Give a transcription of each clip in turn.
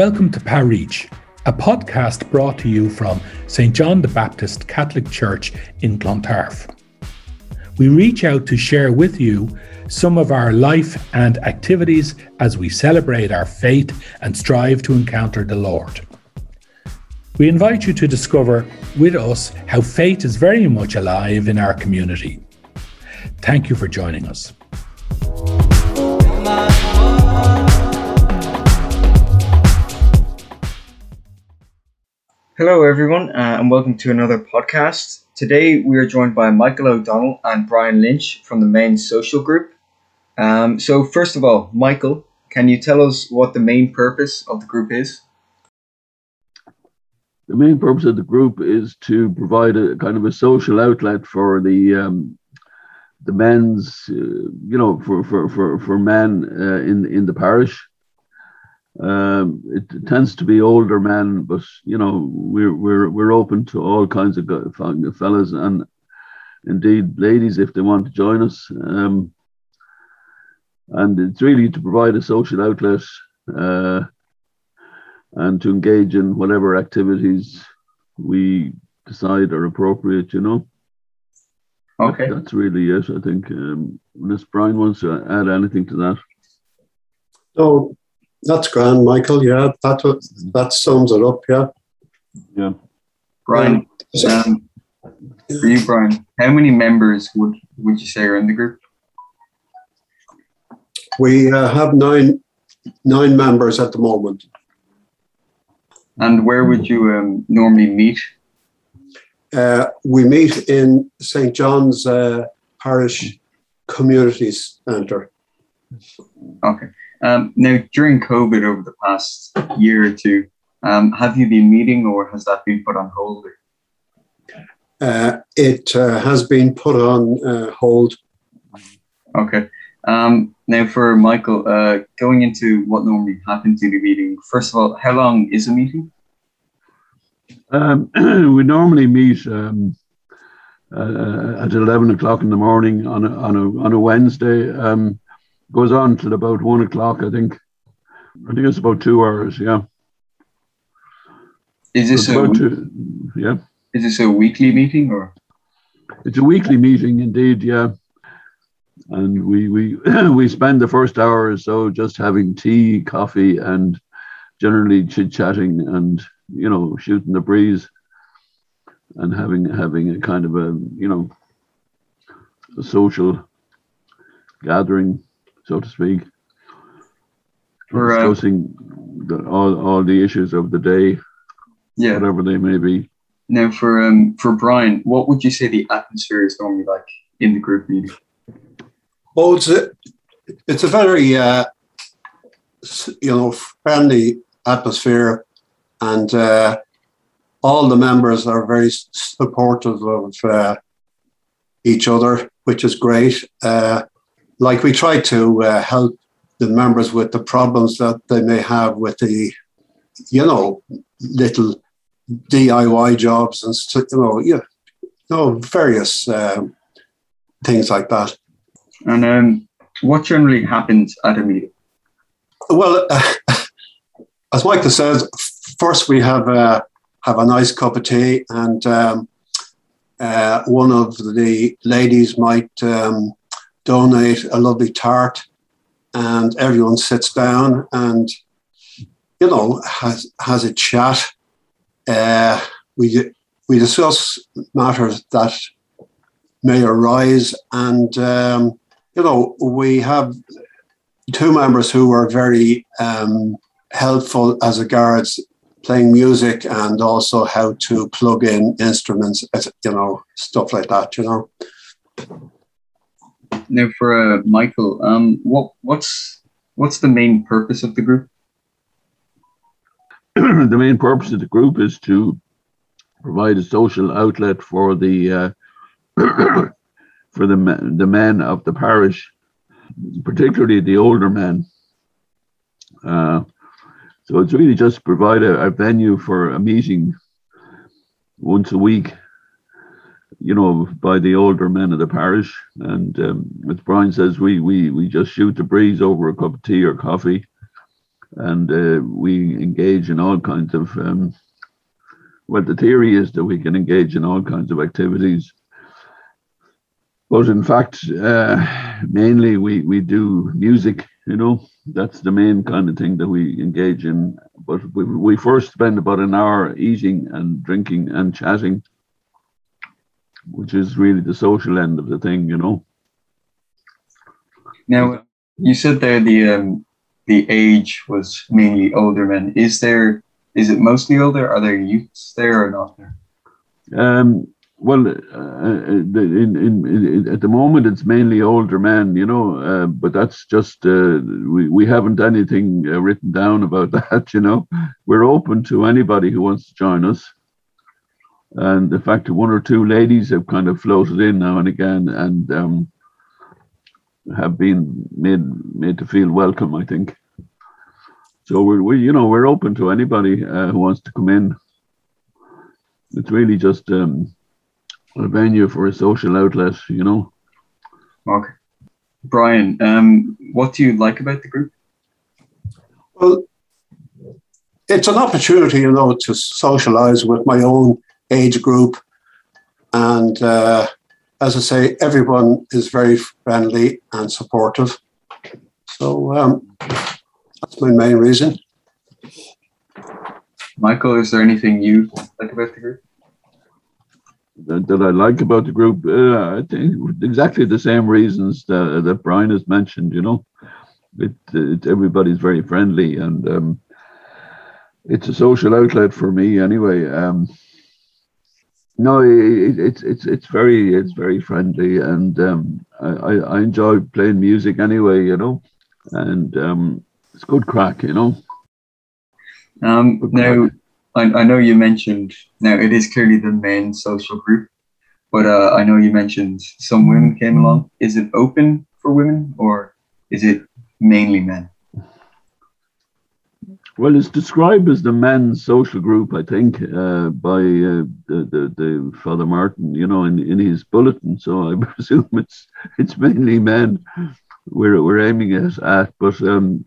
Welcome to Parish, a podcast brought to you from St. John the Baptist Catholic Church in Clontarf. We reach out to share with you some of our life and activities as we celebrate our faith and strive to encounter the Lord. We invite you to discover with us how faith is very much alive in our community. Thank you for joining us. Hello, everyone, uh, and welcome to another podcast. Today, we are joined by Michael O'Donnell and Brian Lynch from the main social group. Um, so, first of all, Michael, can you tell us what the main purpose of the group is? The main purpose of the group is to provide a kind of a social outlet for the um, the men's, uh, you know, for for for for men uh, in in the parish um, it tends to be older men, but you know we're we're we're open to all kinds of fellas and indeed ladies if they want to join us. Um, and it's really to provide a social outlet uh, and to engage in whatever activities we decide are appropriate. You know. Okay. That, that's really it. I think. Um, unless Brian wants to add anything to that. No, that's grand, Michael. Yeah, that that sums it up. Yeah. Yeah. Brian, um, for you, Brian, how many members would would you say are in the group? We uh, have nine nine members at the moment. And where would you um, normally meet? Uh, we meet in St John's uh, Parish Community Centre. Okay. Um, now, during COVID over the past year or two, um, have you been meeting or has that been put on hold? Uh, it uh, has been put on uh, hold. Okay. Um, now, for Michael, uh, going into what normally happens in a meeting, first of all, how long is a meeting? Um, we normally meet um, uh, at 11 o'clock in the morning on a, on a, on a Wednesday. Um, goes on till about one o'clock, I think. I think it's about two hours, yeah. Is this a two, yeah? Is this a weekly meeting or? It's a weekly meeting, indeed, yeah. And we we we spend the first hour or so just having tea, coffee, and generally chit chatting and you know shooting the breeze and having having a kind of a you know a social gathering so to speak, for, uh, discussing the, all all the issues of the day, yeah, whatever they may be. Now, for um for Brian, what would you say the atmosphere is normally like in the group meeting? Oh, it's a, it's a very uh, you know friendly atmosphere, and uh, all the members are very supportive of uh, each other, which is great. Uh, like we try to uh, help the members with the problems that they may have with the, you know, little DIY jobs and you know, yeah, you know, various um, things like that. And um, what generally happens at a meeting? Well, uh, as Michael says, first we have a have a nice cup of tea, and um, uh, one of the ladies might um, donate a lovely tart, and everyone sits down and you know has has a chat. Uh, we we discuss matters that may arise, and um, you know we have two members who are very um, helpful as regards playing music and also how to plug in instruments, you know, stuff like that, you know now for uh, Michael, um, what what's what's the main purpose of the group? the main purpose of the group is to provide a social outlet for the uh, for the the men of the parish, particularly the older men. Uh, so it's really just provide a, a venue for a meeting once a week you know, by the older men of the parish. And um, as Brian says, we we we just shoot the breeze over a cup of tea or coffee, and uh, we engage in all kinds of. Um, well, the theory is that we can engage in all kinds of activities, but in fact, uh, mainly we we do music. You know, that's the main kind of thing that we engage in. But we, we first spend about an hour eating and drinking and chatting, which is really the social end of the thing. You know. Now, you said there the um, the age was mainly older men. Is there is it mostly older? Are there youths there or not there? Um, well, uh, uh in, in, in, at the moment, it's mainly older men, you know, uh, but that's just, uh, we, we haven't anything uh, written down about that, you know. We're open to anybody who wants to join us. And the fact that one or two ladies have kind of floated in now and again and um, have been made made to feel welcome, I think. So we're we you know we're open to anybody uh, who wants to come in. It's really just um, a venue for a social outlet, you know. Okay, Brian, um, what do you like about the group? Well, it's an opportunity, you know, to socialize with my own age group, and uh, as I say, everyone is very friendly and supportive. So um, that's my main reason. Michael, is there anything you like about the group? That, that I like about the group, uh, I think exactly the same reasons that, that Brian has mentioned. You know, it, it everybody's very friendly and um, it's a social outlet for me anyway. Um, no, it, it's it's it's very it's very friendly, and um, I I enjoy playing music anyway, you know, and um, it's good crack, you know. Um, now, I, I know you mentioned now it is clearly the main social group, but uh, I know you mentioned some women came along. Is it open for women or is it mainly men? Well, it's described as the men's social group, I think, uh, by uh, the, the, the Father Martin, you know, in, in his bulletin. So I presume it's it's mainly men we're we're aiming at, at. But um,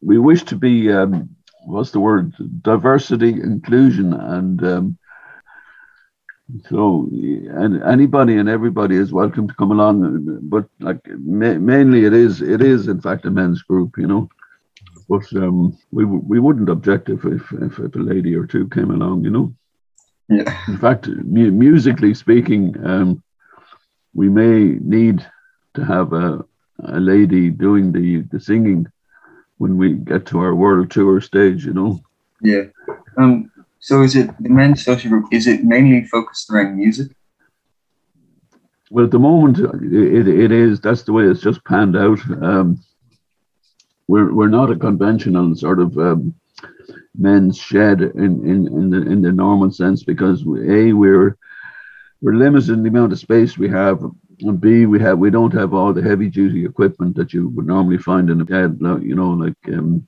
we wish to be um, what's the word? Diversity inclusion and um, so and anybody and everybody is welcome to come along. But like ma- mainly it is it is in fact a men's group you know but um, we we wouldn't object if, if if, a lady or two came along you know yeah in fact mu- musically speaking um, we may need to have a, a lady doing the the singing when we get to our world tour stage, you know. Yeah. Um. So is it the men's social group? Is it mainly focused around music? Well, at the moment, it, it is. That's the way it's just panned out. Um, we're we're not a conventional sort of um, men's shed in, in, in the in the normal sense because a we're we're limited in the amount of space we have and B, we have we don't have all the heavy duty equipment that you would normally find in a bed, you know, like um,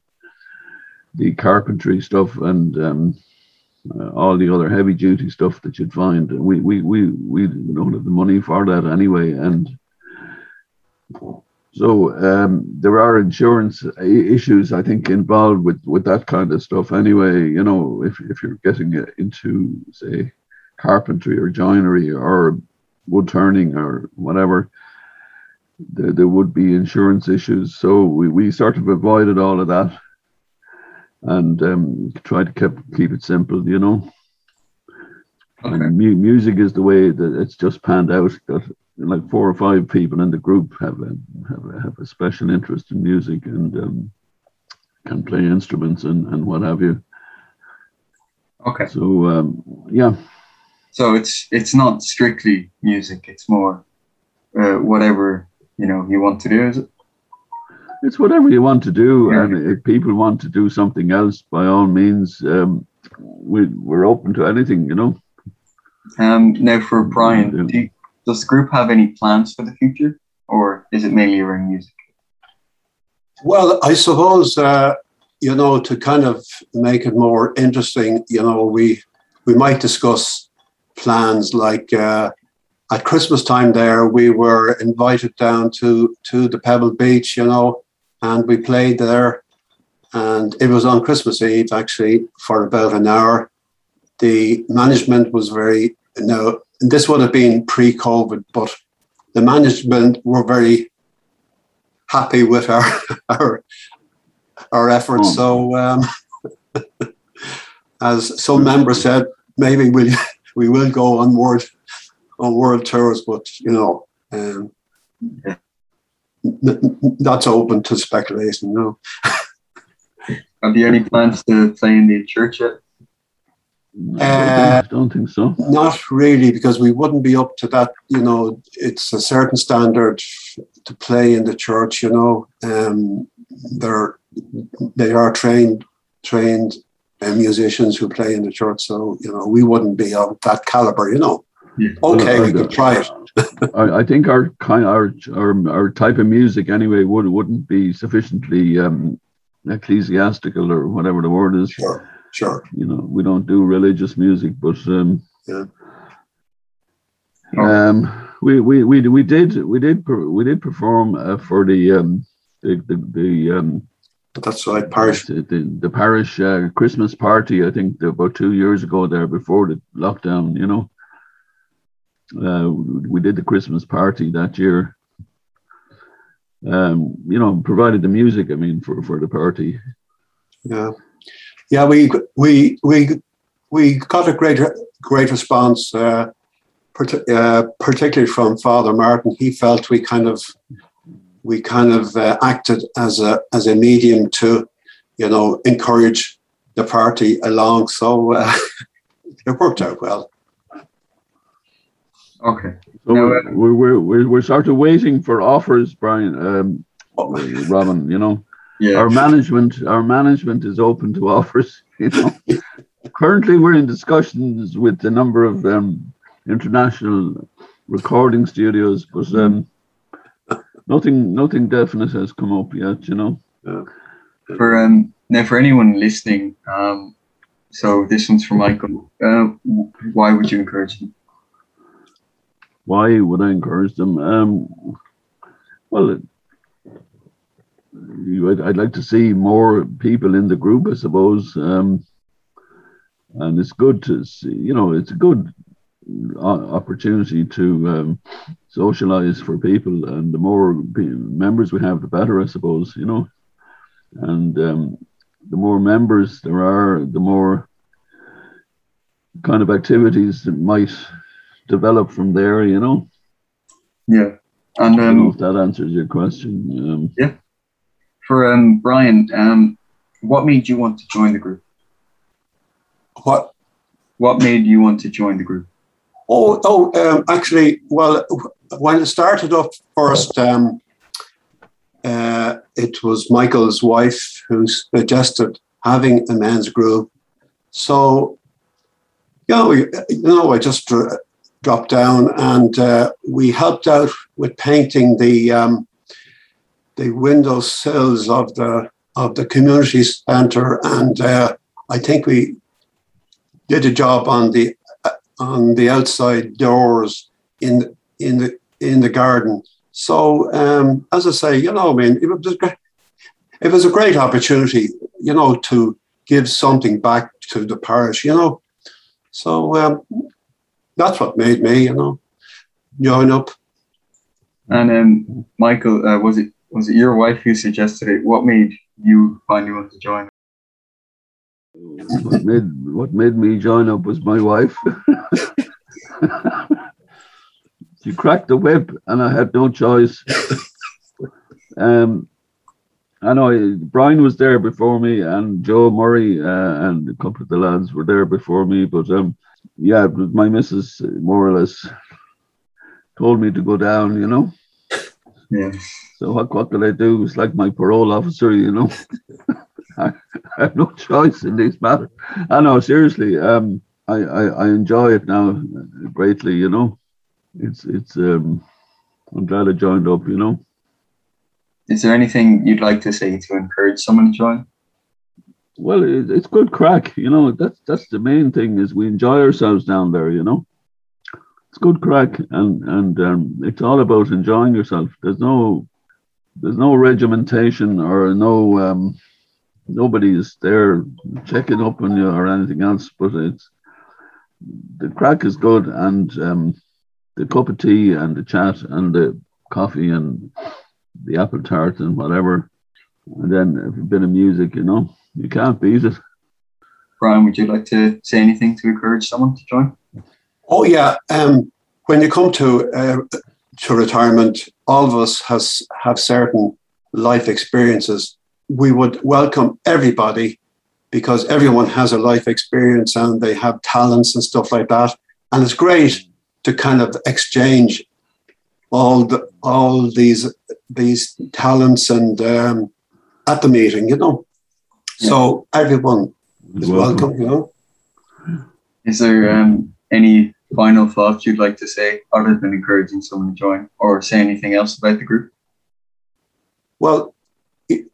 the carpentry stuff and um, uh, all the other heavy duty stuff that you'd find. We we we we don't have the money for that anyway, and so um, there are insurance issues I think involved with with that kind of stuff anyway. You know, if if you're getting into say carpentry or joinery or wood turning or whatever, there, there would be insurance issues. So we, we sort of avoided all of that and um, tried to keep, keep it simple, you know. Okay. And mu- music is the way that it's just panned out. That like four or five people in the group have a, have a, have a special interest in music and um, can play instruments and, and what have you. Okay. So um, yeah. So it's it's not strictly music. It's more uh, whatever you know you want to do. Is it? It's whatever you want to do, yeah. and if people want to do something else, by all means, um, we we're open to anything. You know. Um. Now, for Brian, do you, does the group have any plans for the future, or is it mainly around music? Well, I suppose uh, you know to kind of make it more interesting. You know, we we might discuss plans like uh, at Christmas time there we were invited down to to the Pebble Beach, you know, and we played there and it was on Christmas Eve actually for about an hour. The management was very you know this would have been pre-COVID, but the management were very happy with our our our efforts. Oh. So, um, as some members said, maybe we we will go on world on world tours, but you know, um, that's open to speculation. No. Have you any plans to play in the church yet? Uh, I don't think so. Not really, because we wouldn't be up to that. You know, it's a certain standard to play in the church. You know, um, they're they are trained trained uh, musicians who play in the church. So you know, we wouldn't be of that caliber. You know, yeah. okay, well, we could try it. I, I, think our kind our, our our type of music anyway would wouldn't be sufficiently um, ecclesiastical or whatever the word is. Sure, sure. You know, we don't do religious music, but um, yeah. Um, we, we, we, we did we did we did perform uh, for the um, the the, the um, that's right parish the, the, the parish uh, Christmas party I think about two years ago there before the lockdown you know uh, we did the Christmas party that year um, you know, provided the music. I mean, for for the party. Yeah, yeah. We we we we got a great great response, uh, uh, particularly from Father Martin. He felt we kind of we kind of uh, acted as a as a medium to, you know, encourage the party along. So uh, it worked out well. Okay. So we're, we're, we're, we're sort of waiting for offers, Brian, um, Robin, you know. Yeah. Our management, our management is open to offers, you know. Currently, we're in discussions with a number of um, international recording studios, but um, nothing, nothing definite has come up yet, you know. Yeah. For um, now, for anyone listening, um, so this one's for Michael. Uh, why would you encourage them? why would I encourage them? Um, well, I'd, I'd, like to see more people in the group, I suppose. Um, and it's good to see, you know, it's a good opportunity to um, socialize for people. And the more members we have, the better, I suppose, you know. And um, the more members there are, the more kind of activities that might develop from there, you know. Yeah, and um, I don't know if that answers your question. Um, yeah. For um, Brian, um, what made you want to join the group? What? What made you want to join the group? Oh, oh, um, actually, well, when it started up first, um, uh, it was Michael's wife who suggested having a men's group. So, you know, you know, I just dropped down, and uh, we helped out with painting the um, the window sills of the of the community centre, and uh, I think we did a job on the on the outside doors in in the in the garden. So um, as I say, you know, I mean, it was great, it was a great opportunity, you know, to give something back to the parish, you know. So um, that's what made me, you know, join up. And um, Michael, uh, was it was it your wife who suggested it? What made you finally want to join? What made what made me join up was my wife. she cracked the whip, and I had no choice. Um, I know Brian was there before me, and Joe Murray uh, and a couple of the lads were there before me, but um, yeah, my missus more or less told me to go down, you know. Yeah. So what, what could I do? It's like my parole officer, you know. I, have no choice in this matter. I know, seriously. Um, I, I, I enjoy it now greatly, you know. It's it's um I'm glad I joined up, you know. Is there anything you'd like to say to encourage someone to join? well, it, it's good crack. You know, that's that's the main thing is we enjoy ourselves down there. You know, it's good crack, and and um, it's all about enjoying yourself. There's no there's no regimentation or no um, nobody's there checking up on you or anything else. But it's the crack is good, and um, the cup of tea and the chat and the coffee and the apple tart and whatever, and then a bit of music. You know, you can't beat it. Brian, would you like to say anything to encourage someone to join? Oh yeah, um, when you come to uh, to retirement, all of us has have certain life experiences. We would welcome everybody because everyone has a life experience and they have talents and stuff like that. And it's great to kind of exchange all the all these these talents and um, at the meeting, you know. Yeah. So everyone is welcome. welcome, you know. Is there um, any final thoughts you'd like to say other than encouraging someone to join or say anything else about the group? Well, it,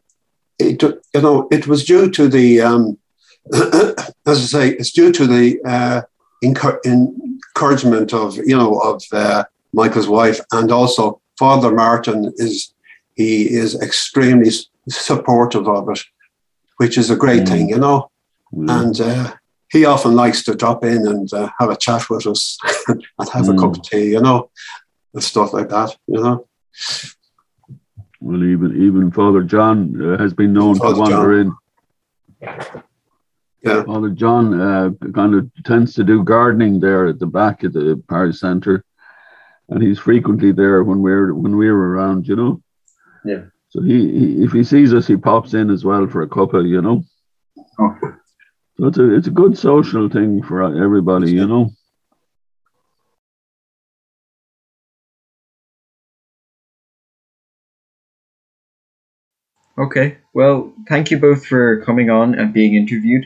it you know, it was due to the, um, as I say, it's due to the uh, encouragement of, you know, of uh, Michael's wife and also Father Martin is, he is extremely supportive of it, which is a great mm. thing, you know. Mm. And uh, he often likes to drop in and uh, have a chat with us and have mm. a cup of tea, you know, and stuff like that, you know. Well, even even Father John uh, has been known Father to wander John. in. Yeah. Father John uh, kind of tends to do gardening there at the back of the parish centre, and he's frequently there when we're when we're around, you know. Yeah. So he, he if he sees us, he pops in as well for a cuppa, you know. Oh. So it's a it's a good social thing for everybody, you know. Okay, well, thank you both for coming on and being interviewed.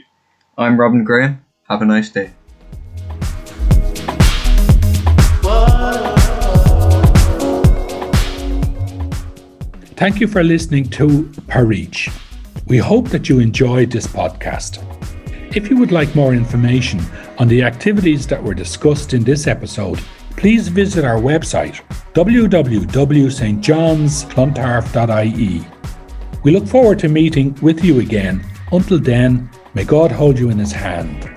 I'm Robin Graham. Have a nice day. Thank you for listening to Parish. We hope that you enjoyed this podcast. If you would like more information on the activities that were discussed in this episode, please visit our website www.stjohnsclontarf.ie. We look forward to meeting with you again. Until then, may God hold you in his hand.